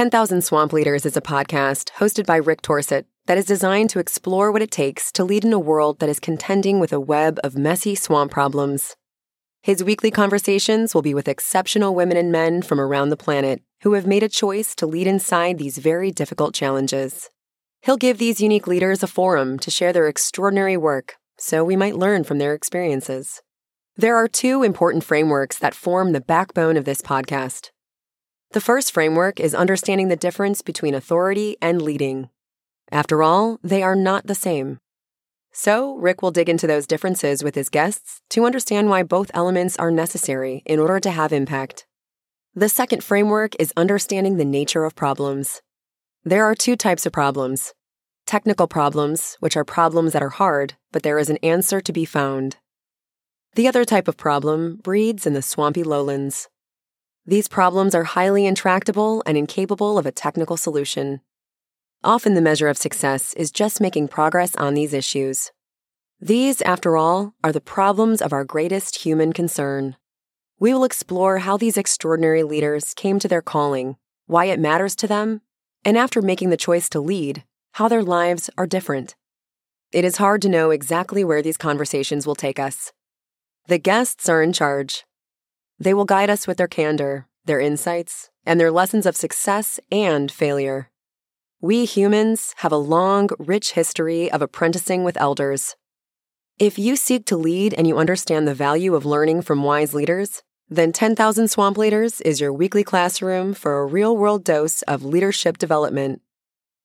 10,000 Swamp Leaders is a podcast hosted by Rick Torseth that is designed to explore what it takes to lead in a world that is contending with a web of messy swamp problems. His weekly conversations will be with exceptional women and men from around the planet who have made a choice to lead inside these very difficult challenges. He'll give these unique leaders a forum to share their extraordinary work so we might learn from their experiences. There are two important frameworks that form the backbone of this podcast. The first framework is understanding the difference between authority and leading. After all, they are not the same. So, Rick will dig into those differences with his guests to understand why both elements are necessary in order to have impact. The second framework is understanding the nature of problems. There are two types of problems technical problems, which are problems that are hard, but there is an answer to be found. The other type of problem breeds in the swampy lowlands. These problems are highly intractable and incapable of a technical solution. Often the measure of success is just making progress on these issues. These, after all, are the problems of our greatest human concern. We will explore how these extraordinary leaders came to their calling, why it matters to them, and after making the choice to lead, how their lives are different. It is hard to know exactly where these conversations will take us. The guests are in charge. They will guide us with their candor, their insights, and their lessons of success and failure. We humans have a long, rich history of apprenticing with elders. If you seek to lead and you understand the value of learning from wise leaders, then 10,000 Swamp Leaders is your weekly classroom for a real world dose of leadership development.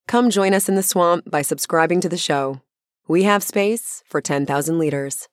Come join us in the swamp by subscribing to the show. We have space for 10,000 leaders.